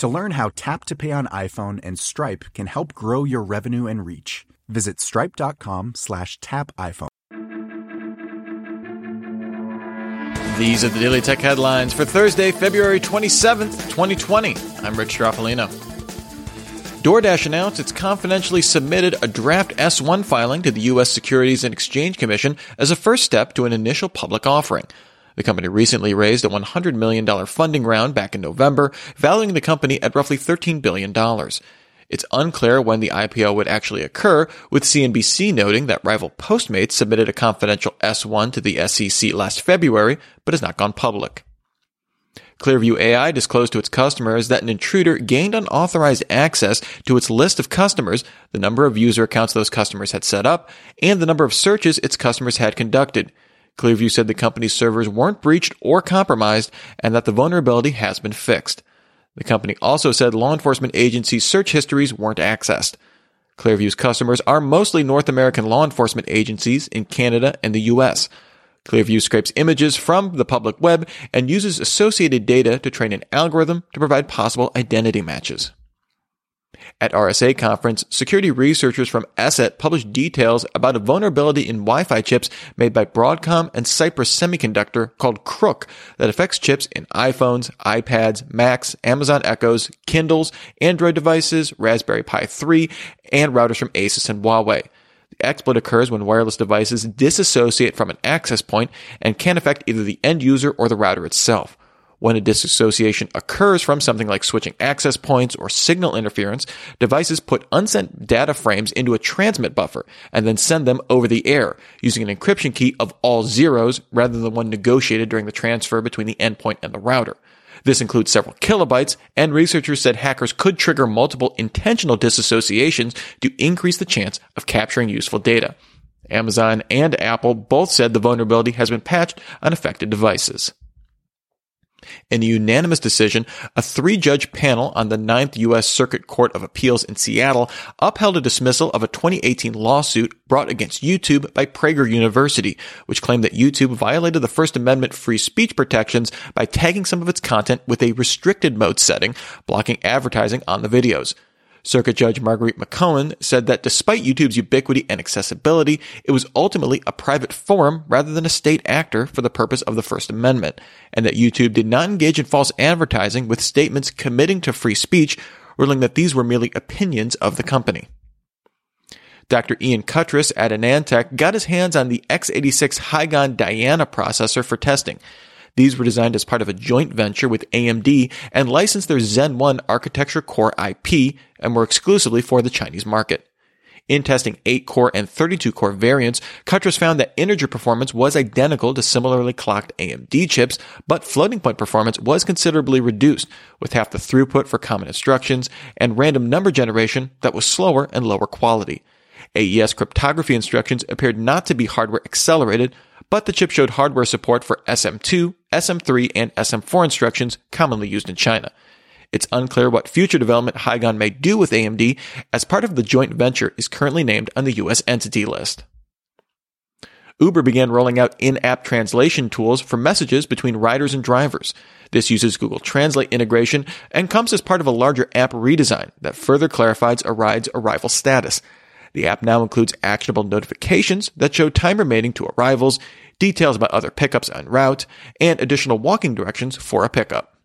To learn how Tap to Pay on iPhone and Stripe can help grow your revenue and reach, visit stripe.com slash tap iPhone. These are the Daily Tech headlines for Thursday, February 27th, 2020. I'm Rich Stroffolino. DoorDash announced it's confidentially submitted a draft S1 filing to the U.S. Securities and Exchange Commission as a first step to an initial public offering. The company recently raised a $100 million funding round back in November, valuing the company at roughly $13 billion. It's unclear when the IPO would actually occur, with CNBC noting that rival Postmates submitted a confidential S1 to the SEC last February, but has not gone public. Clearview AI disclosed to its customers that an intruder gained unauthorized access to its list of customers, the number of user accounts those customers had set up, and the number of searches its customers had conducted. Clearview said the company's servers weren't breached or compromised and that the vulnerability has been fixed. The company also said law enforcement agencies' search histories weren't accessed. Clearview's customers are mostly North American law enforcement agencies in Canada and the US. Clearview scrapes images from the public web and uses associated data to train an algorithm to provide possible identity matches. At RSA conference, security researchers from ESET published details about a vulnerability in Wi-Fi chips made by Broadcom and Cypress Semiconductor called Kr00k that affects chips in iPhones, iPads, Macs, Amazon Echoes, Kindles, Android devices, Raspberry Pi 3, and routers from Asus and Huawei. The exploit occurs when wireless devices disassociate from an access point and can affect either the end user or the router itself. When a disassociation occurs from something like switching access points or signal interference, devices put unsent data frames into a transmit buffer and then send them over the air using an encryption key of all zeros rather than one negotiated during the transfer between the endpoint and the router. This includes several kilobytes, and researchers said hackers could trigger multiple intentional disassociations to increase the chance of capturing useful data. Amazon and Apple both said the vulnerability has been patched on affected devices. In a unanimous decision, a three judge panel on the Ninth U.S. Circuit Court of Appeals in Seattle upheld a dismissal of a 2018 lawsuit brought against YouTube by Prager University, which claimed that YouTube violated the First Amendment free speech protections by tagging some of its content with a restricted mode setting, blocking advertising on the videos. Circuit Judge Marguerite McKeown said that despite YouTube's ubiquity and accessibility, it was ultimately a private forum rather than a state actor for the purpose of the First Amendment, and that YouTube did not engage in false advertising with statements committing to free speech, ruling that these were merely opinions of the company. Dr. Ian Cutress at AnandTech got his hands on the x86 Hygon Dhyana processor for testing. These were designed as part of a joint venture with AMD and licensed their Zen 1 architecture core IP and were exclusively for the Chinese market. In testing 8 core and 32 core variants, Cutress found that integer performance was identical to similarly clocked AMD chips, but floating point performance was considerably reduced, with half the throughput for common instructions and random number generation that was slower and lower quality. AES cryptography instructions appeared not to be hardware accelerated, but the chip showed hardware support for SM2, SM3, and SM4 instructions commonly used in China. It's unclear what future development Hygon may do with AMD, as part of the joint venture is currently named on the US entity list. Uber began rolling out in-app translation tools for messages between riders and drivers. This uses Google Translate integration and comes as part of a larger app redesign that further clarifies a ride's arrival status. The app now includes actionable notifications that show time remaining to arrivals, details about other pickups en route, and additional walking directions for a pickup.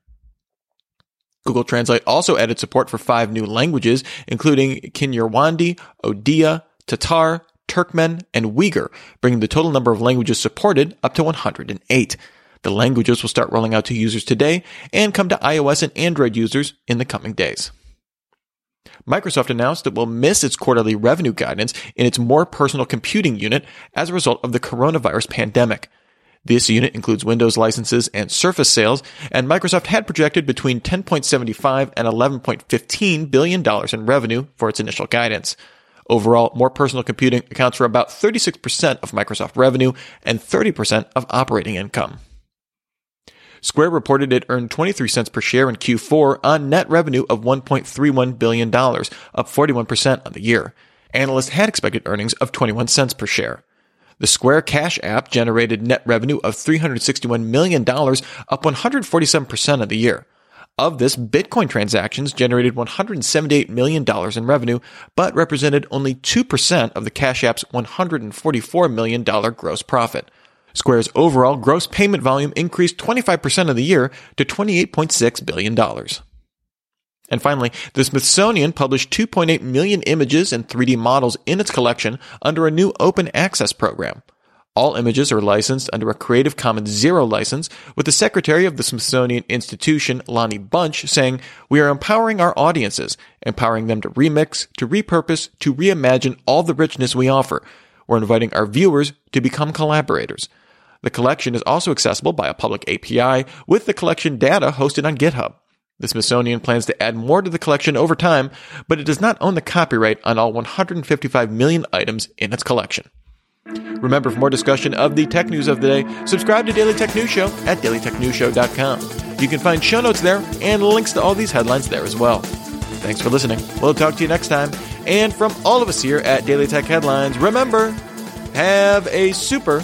Google Translate also added support for five new languages, including Kinyarwandi, Odia, Tatar, Turkmen, and Uyghur, bringing the total number of languages supported up to 108. The languages will start rolling out to users today and come to iOS and Android users in the coming days. Microsoft announced it will miss its quarterly revenue guidance in its more personal computing unit as a result of the coronavirus pandemic. This unit includes Windows licenses and Surface sales, and Microsoft had projected between 10.75 and 11.15 billion dollars in revenue for its initial guidance. Overall, more personal computing accounts for about 36% of Microsoft revenue and 30% of operating income. Square reported it earned 23 cents per share in Q4 on net revenue of $1.31 billion, up 41% on the year. Analysts had expected earnings of 21 cents per share. The Square Cash app generated net revenue of $361 million, up 147% of the year. Of this, Bitcoin transactions generated $178 million in revenue, but represented only 2% of the Cash App's $144 million gross profit. Square's overall gross payment volume increased 25% of the year to $28.6 billion. And finally, the Smithsonian published 2.8 million images and 3D models in its collection under a new open access program. All images are licensed under a Creative Commons Zero license, with the secretary of the Smithsonian Institution, Lonnie Bunch, saying, We are empowering our audiences, empowering them to remix, to repurpose, to reimagine all the richness we offer. We're inviting our viewers to become collaborators. The collection is also accessible by a public API with the collection data hosted on GitHub. The Smithsonian plans to add more to the collection over time, but it does not own the copyright on all 155 million items in its collection. Remember, for more discussion of the tech news of the day, subscribe to Daily Tech News Show at dailytechnewsshow.com. You can find show notes there and links to all these headlines there as well. Thanks for listening. We'll talk to you next time. And from all of us here at Daily Tech Headlines, remember, have a super